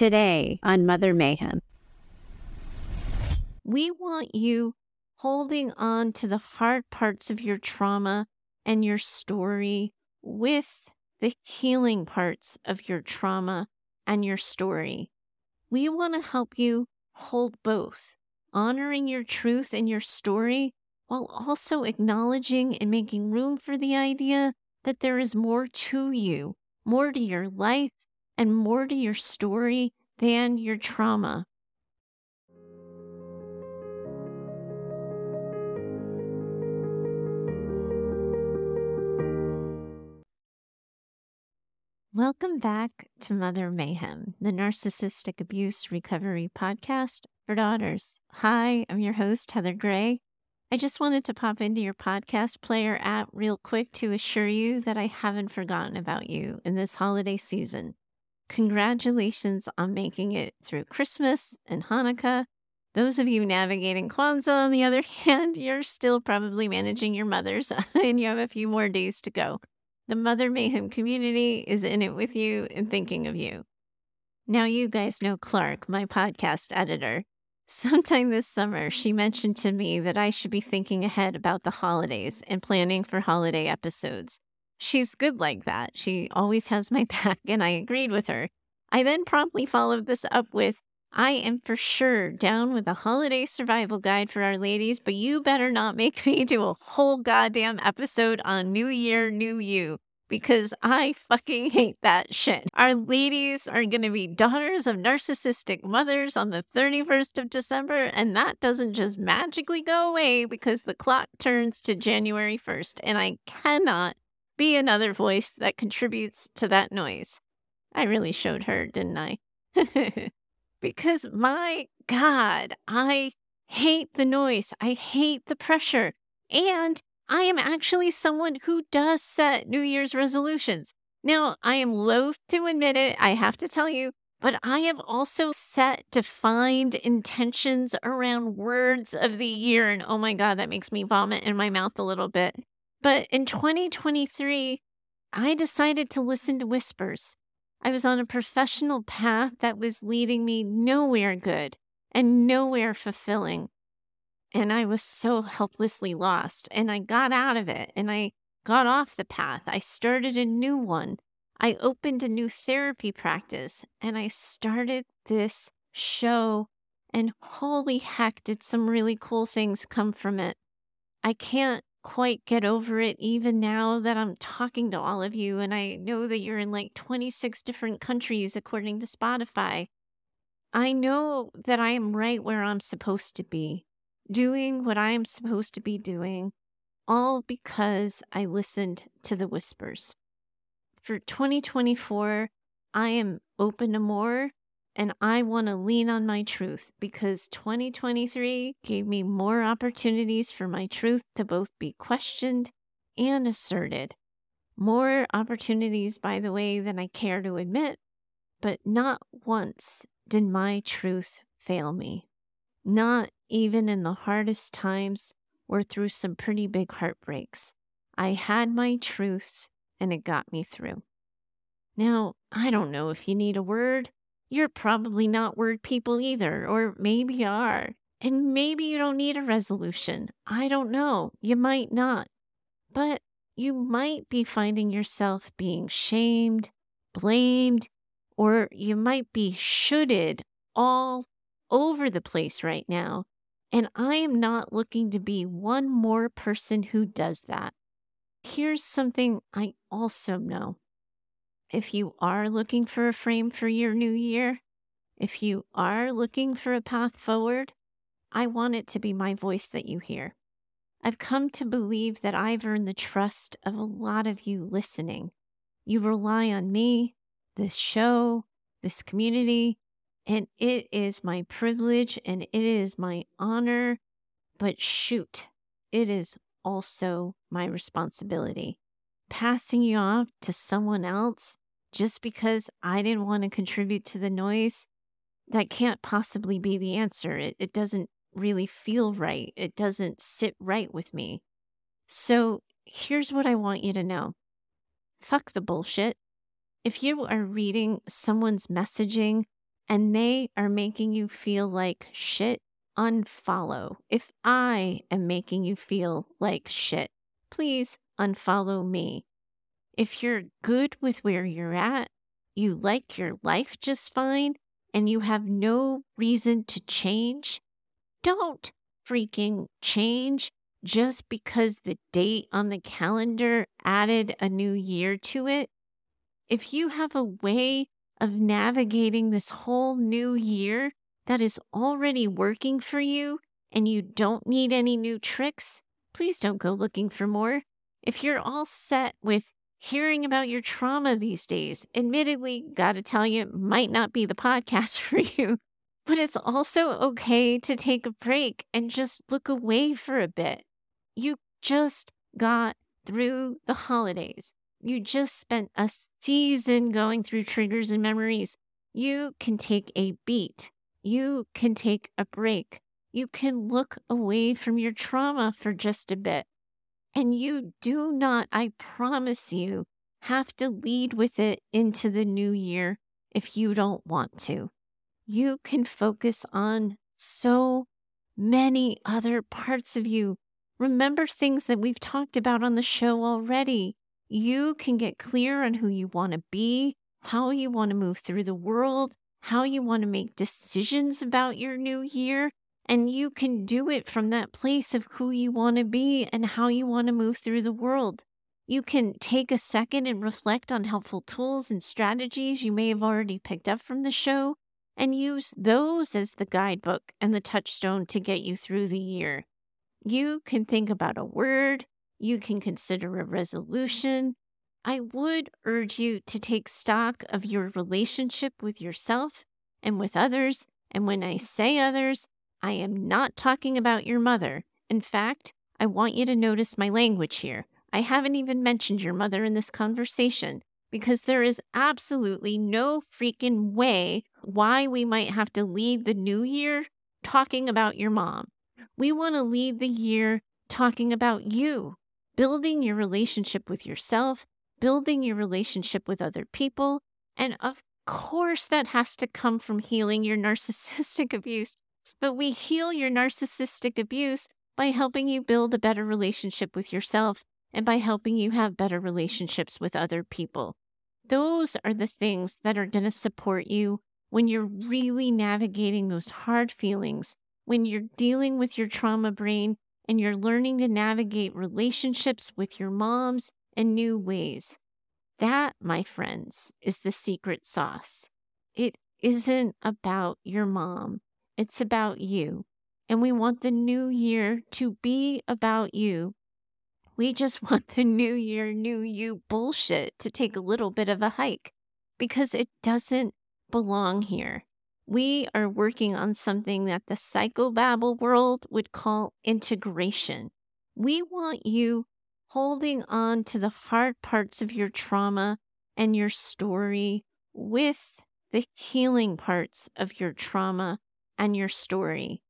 today on Mother Mayhem. We want you holding on to the hard parts of your trauma and your story with the healing parts of your trauma and your story. We want to help you hold both, honoring your truth and your story while also acknowledging and making room for the idea that there is more to you, more to your life, and more to your story than your trauma. Welcome back to Mother Mayhem, the narcissistic abuse recovery podcast for daughters. Hi, I'm your host, Heather Gray. I just wanted to pop into your podcast player app real quick to assure you that I haven't forgotten about you in this holiday season. Congratulations on making it through Christmas and Hanukkah. Those of you navigating Kwanzaa, on the other hand, you're still probably managing your mothers and you have a few more days to go. The Mother Mayhem community is in it with you and thinking of you. Now, you guys know Clark, my podcast editor. Sometime this summer, she mentioned to me that I should be thinking ahead about the holidays and planning for holiday episodes. She's good like that. She always has my back, and I agreed with her. I then promptly followed this up with I am for sure down with a holiday survival guide for our ladies, but you better not make me do a whole goddamn episode on New Year, New You because I fucking hate that shit. Our ladies are going to be daughters of narcissistic mothers on the 31st of December, and that doesn't just magically go away because the clock turns to January 1st, and I cannot be another voice that contributes to that noise. I really showed her, didn't I? because my God, I hate the noise. I hate the pressure. And I am actually someone who does set New Year's resolutions. Now, I am loath to admit it, I have to tell you, but I have also set defined intentions around words of the year. And oh my God, that makes me vomit in my mouth a little bit. But in 2023, I decided to listen to whispers. I was on a professional path that was leading me nowhere good and nowhere fulfilling. And I was so helplessly lost. And I got out of it and I got off the path. I started a new one. I opened a new therapy practice and I started this show. And holy heck, did some really cool things come from it. I can't quite get over it even now that I'm talking to all of you. And I know that you're in like 26 different countries according to Spotify. I know that I am right where I'm supposed to be, doing what I am supposed to be doing, all because I listened to the whispers. For 2024, I am open to more and I want to lean on my truth because 2023 gave me more opportunities for my truth to both be questioned and asserted. More opportunities, by the way, than I care to admit, but not once did my truth fail me. Not even in the hardest times or through some pretty big heartbreaks. I had my truth and it got me through. Now, I don't know if you need a word you're probably not word people either, or maybe you are. And maybe you don't need a resolution. I don't know. You might not. But you might be finding yourself being shamed, blamed, or you might be shoulded all over the place right now. And I am not looking to be one more person who does that. Here's something I also know if you are looking for a frame for your new year, if you are looking for a path forward, I want it to be my voice that you hear. I've come to believe that I've earned the trust of a lot of you listening. You rely on me, this show, this community, and it is my privilege and it is my honor. But shoot, it is also my responsibility. Passing you off to someone else just because I didn't want to contribute to the noise, that can't possibly be the answer. It, it doesn't really feel right. It doesn't sit right with me. So here's what I want you to know fuck the bullshit. If you are reading someone's messaging and they are making you feel like shit, unfollow. If I am making you feel like shit, please unfollow me. If you're good with where you're at, you like your life just fine, and you have no reason to change, don't freaking change just because the date on the calendar added a new year to it. If you have a way of navigating this whole new year that is already working for you and you don't need any new tricks, please don't go looking for more. If you're all set with hearing about your trauma these days, admittedly, gotta tell you, might not be the podcast for you, but it's also okay to take a break and just look away for a bit. You just got through the holidays. You just spent a season going through triggers and memories. You can take a beat. You can take a break. You can look away from your trauma for just a bit. And you do not, I promise you, have to lead with it into the new year if you don't want to. You can focus on so many other parts of you. Remember things that we've talked about on the show already you can get clear on who you want to be, how you want to move through the world, how you want to make decisions about your new year. And you can do it from that place of who you want to be and how you want to move through the world. You can take a second and reflect on helpful tools and strategies you may have already picked up from the show and use those as the guidebook and the touchstone to get you through the year. You can think about a word, you can consider a resolution. I would urge you to take stock of your relationship with yourself and with others. And when I say others, I am not talking about your mother. In fact, I want you to notice my language here. I haven't even mentioned your mother in this conversation because there is absolutely no freaking way why we might have to lead the new year talking about your mom. We want to lead the year talking about you building your relationship with yourself, building your relationship with other people. And of course, that has to come from healing your narcissistic abuse. But we heal your narcissistic abuse by helping you build a better relationship with yourself and by helping you have better relationships with other people. Those are the things that are going to support you when you're really navigating those hard feelings, when you're dealing with your trauma brain and you're learning to navigate relationships with your moms in new ways. That, my friends, is the secret sauce. It isn't about your mom, it's about you. And we want the new year to be about you. We just want the new year, new you bullshit to take a little bit of a hike because it doesn't belong here we are working on something that the psychobabble world would call integration. We want you holding on to the hard parts of your trauma and your story with the healing parts of your trauma and your story.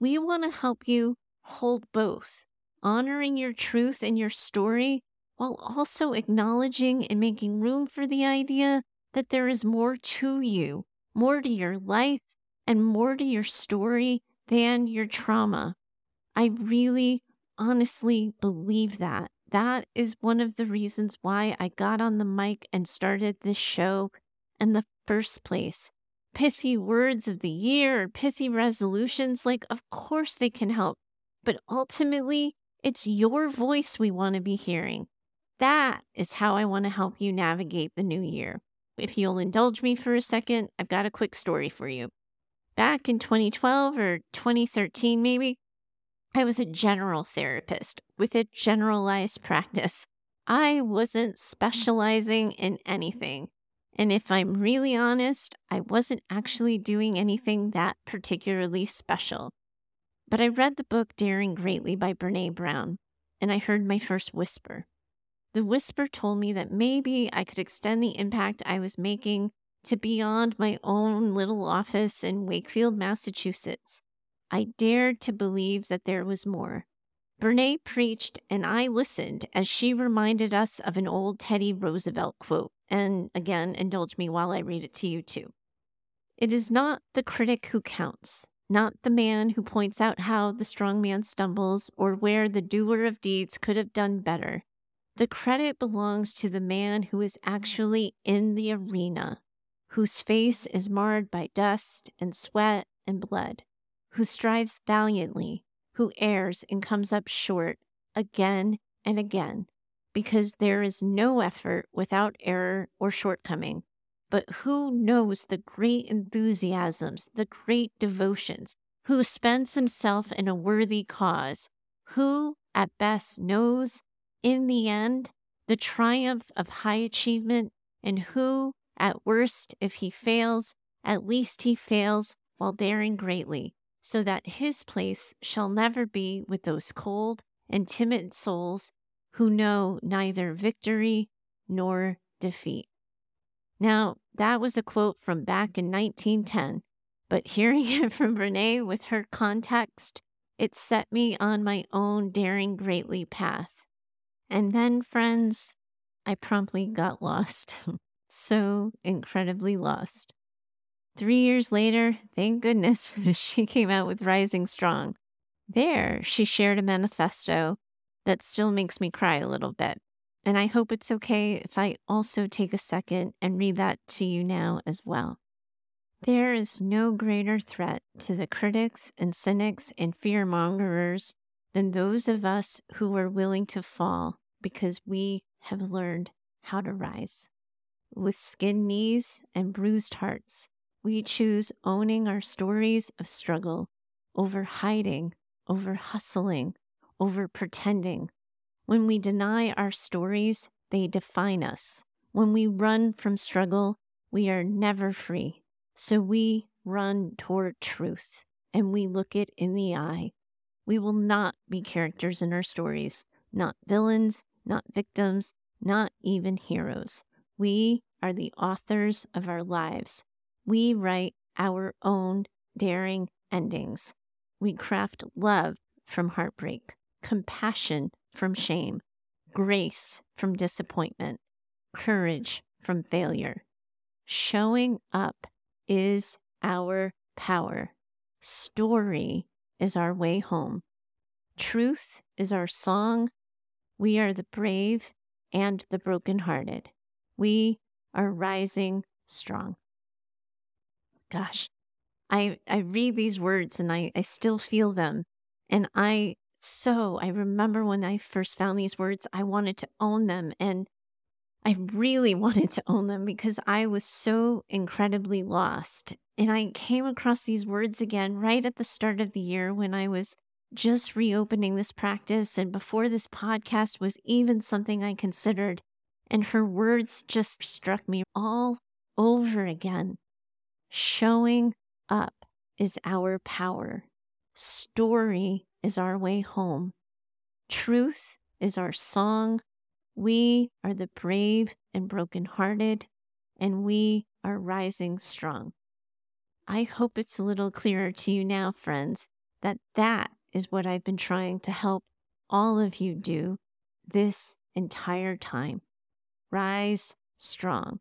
We want to help you hold both, honoring your truth and your story while also acknowledging and making room for the idea that there is more to you more to your life and more to your story than your trauma. I really honestly believe that. That is one of the reasons why I got on the mic and started this show in the first place. Pithy words of the year or pithy resolutions, like, of course they can help. But ultimately, it's your voice we want to be hearing. That is how I want to help you navigate the new year. If you'll indulge me for a second, I've got a quick story for you. Back in 2012 or 2013, maybe, I was a general therapist with a generalized practice. I wasn't specializing in anything. And if I'm really honest, I wasn't actually doing anything that particularly special. But I read the book Daring Greatly by Brene Brown, and I heard my first whisper. The whisper told me that maybe I could extend the impact I was making to beyond my own little office in Wakefield, Massachusetts. I dared to believe that there was more. Brene preached, and I listened as she reminded us of an old Teddy Roosevelt quote. And again, indulge me while I read it to you too. It is not the critic who counts, not the man who points out how the strong man stumbles or where the doer of deeds could have done better. The credit belongs to the man who is actually in the arena, whose face is marred by dust and sweat and blood, who strives valiantly, who errs and comes up short again and again, because there is no effort without error or shortcoming. But who knows the great enthusiasms, the great devotions, who spends himself in a worthy cause, who at best knows in the end, the triumph of high achievement, and who, at worst, if he fails, at least he fails while daring greatly, so that his place shall never be with those cold and timid souls who know neither victory nor defeat. Now, that was a quote from back in 1910, but hearing it from Brene with her context, it set me on my own daring greatly path. And then, friends, I promptly got lost. so incredibly lost. Three years later, thank goodness, she came out with Rising Strong. There, she shared a manifesto that still makes me cry a little bit. And I hope it's okay if I also take a second and read that to you now as well. There is no greater threat to the critics and cynics and fear fearmongers than those of us who are willing to fall because we have learned how to rise. With skinned knees and bruised hearts, we choose owning our stories of struggle over hiding, over hustling, over pretending. When we deny our stories, they define us. When we run from struggle, we are never free. So we run toward truth and we look it in the eye we will not be characters in our stories, not villains, not victims, not even heroes. We are the authors of our lives. We write our own daring endings. We craft love from heartbreak, compassion from shame, grace from disappointment, courage from failure. Showing up is our power. Story is our way home. Truth is our song. We are the brave and the brokenhearted. We are rising strong. Gosh, I, I read these words and I, I still feel them. And I so, I remember when I first found these words, I wanted to own them. And I really wanted to own them because I was so incredibly lost. And I came across these words again right at the start of the year when I was just reopening this practice and before this podcast was even something I considered. And her words just struck me all over again. Showing up is our power. Story is our way home. Truth is our song. We are the brave and brokenhearted, and we are rising strong. I hope it's a little clearer to you now, friends, that that is what I've been trying to help all of you do this entire time. Rise strong.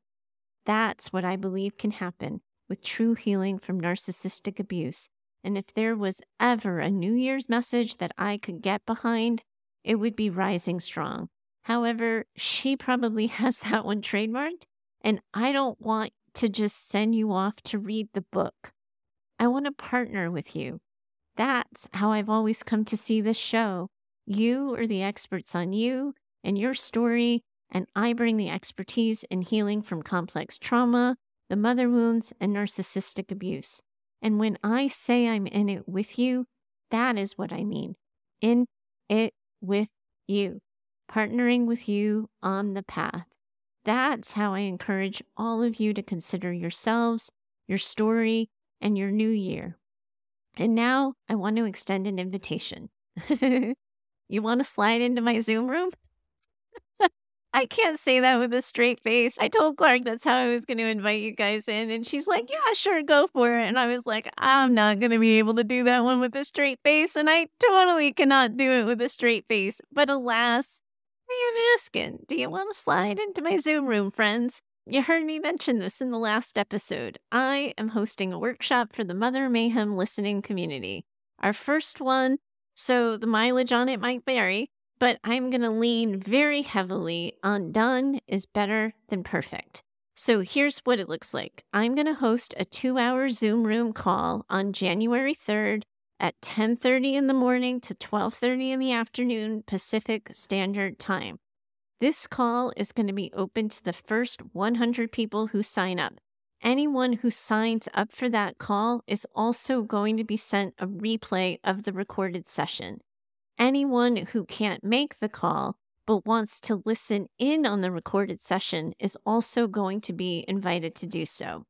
That's what I believe can happen with true healing from narcissistic abuse. And if there was ever a New Year's message that I could get behind, it would be rising strong. However, she probably has that one trademarked, and I don't want to just send you off to read the book. I want to partner with you. That's how I've always come to see this show. You are the experts on you and your story, and I bring the expertise in healing from complex trauma, the mother wounds, and narcissistic abuse. And when I say I'm in it with you, that is what I mean. In it with you, partnering with you on the path. That's how I encourage all of you to consider yourselves, your story, and your new year. And now I want to extend an invitation. you want to slide into my Zoom room? I can't say that with a straight face. I told Clark that's how I was going to invite you guys in. And she's like, yeah, sure, go for it. And I was like, I'm not going to be able to do that one with a straight face. And I totally cannot do it with a straight face. But alas, I am asking, do you want to slide into my Zoom room, friends? You heard me mention this in the last episode. I am hosting a workshop for the Mother Mayhem listening community. Our first one, so the mileage on it might vary, but I'm going to lean very heavily on done is better than perfect. So here's what it looks like I'm going to host a two hour Zoom room call on January 3rd at 10:30 in the morning to 12:30 in the afternoon Pacific Standard Time. This call is going to be open to the first 100 people who sign up. Anyone who signs up for that call is also going to be sent a replay of the recorded session. Anyone who can't make the call but wants to listen in on the recorded session is also going to be invited to do so.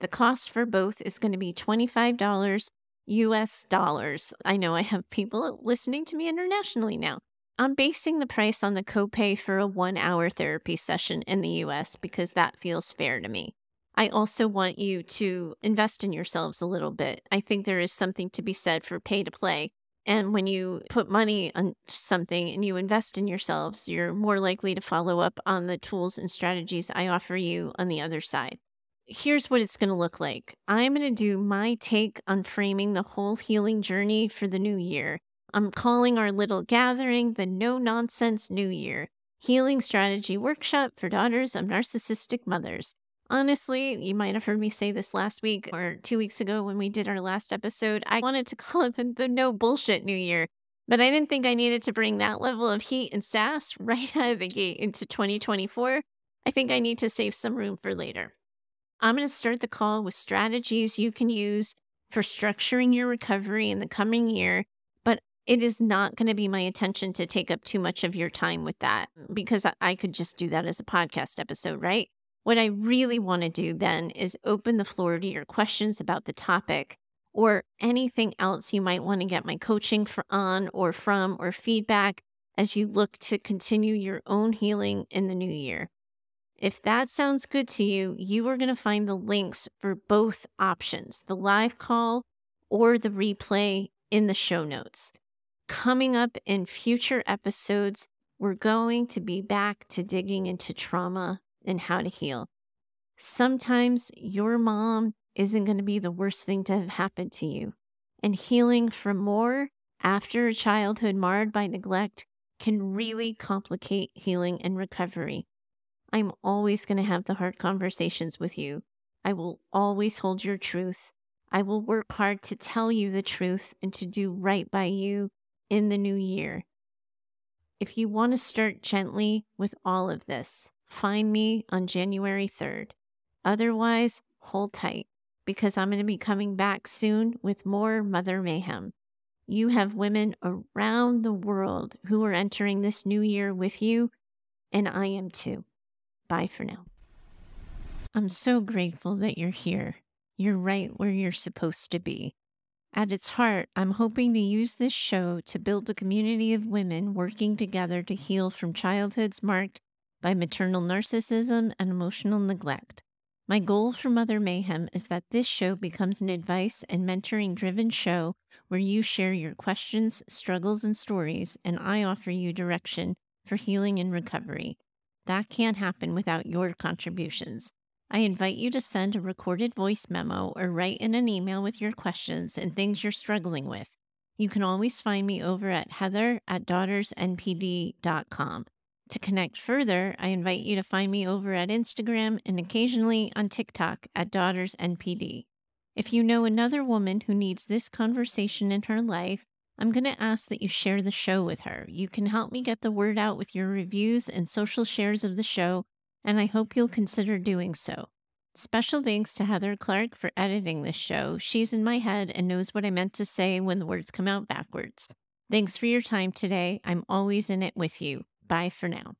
The cost for both is going to be $25 US dollars. I know I have people listening to me internationally now. I'm basing the price on the copay for a one hour therapy session in the US because that feels fair to me. I also want you to invest in yourselves a little bit. I think there is something to be said for pay to play. And when you put money on something and you invest in yourselves, you're more likely to follow up on the tools and strategies I offer you on the other side here's what it's going to look like I'm going to do my take on framing the whole healing journey for the new year. I'm calling our little gathering the No Nonsense New Year Healing Strategy Workshop for Daughters of Narcissistic Mothers. Honestly, you might have heard me say this last week or two weeks ago when we did our last episode. I wanted to call it the No Bullshit New Year, but I didn't think I needed to bring that level of heat and sass right out of the gate into 2024. I think I need to save some room for later. I'm going to start the call with strategies you can use for structuring your recovery in the coming year, but it is not going to be my intention to take up too much of your time with that because I could just do that as a podcast episode, right? What I really want to do then is open the floor to your questions about the topic or anything else you might want to get my coaching for, on or from or feedback as you look to continue your own healing in the new year. If that sounds good to you, you are going to find the links for both options the live call or the replay in the show notes. Coming up in future episodes, we're going to be back to digging into trauma and how to heal. Sometimes your mom isn't going to be the worst thing to have happened to you, and healing from more after a childhood marred by neglect can really complicate healing and recovery. I'm always going to have the hard conversations with you. I will always hold your truth. I will work hard to tell you the truth and to do right by you in the new year. If you want to start gently with all of this, find me on January 3rd. Otherwise, hold tight because I'm going to be coming back soon with more Mother Mayhem. You have women around the world who are entering this new year with you, and I am too. Bye for now. I'm so grateful that you're here. You're right where you're supposed to be. At its heart, I'm hoping to use this show to build a community of women working together to heal from childhoods marked by maternal narcissism and emotional neglect. My goal for Mother Mayhem is that this show becomes an advice and mentoring driven show where you share your questions, struggles, and stories, and I offer you direction for healing and recovery. That can't happen without your contributions. I invite you to send a recorded voice memo or write in an email with your questions and things you're struggling with. You can always find me over at heather at daughtersnpd.com. To connect further, I invite you to find me over at Instagram and occasionally on TikTok at daughtersnpd. If you know another woman who needs this conversation in her life, I'm going to ask that you share the show with her. You can help me get the word out with your reviews and social shares of the show, and I hope you'll consider doing so. Special thanks to Heather Clark for editing this show. She's in my head and knows what I meant to say when the words come out backwards. Thanks for your time today. I'm always in it with you. Bye for now.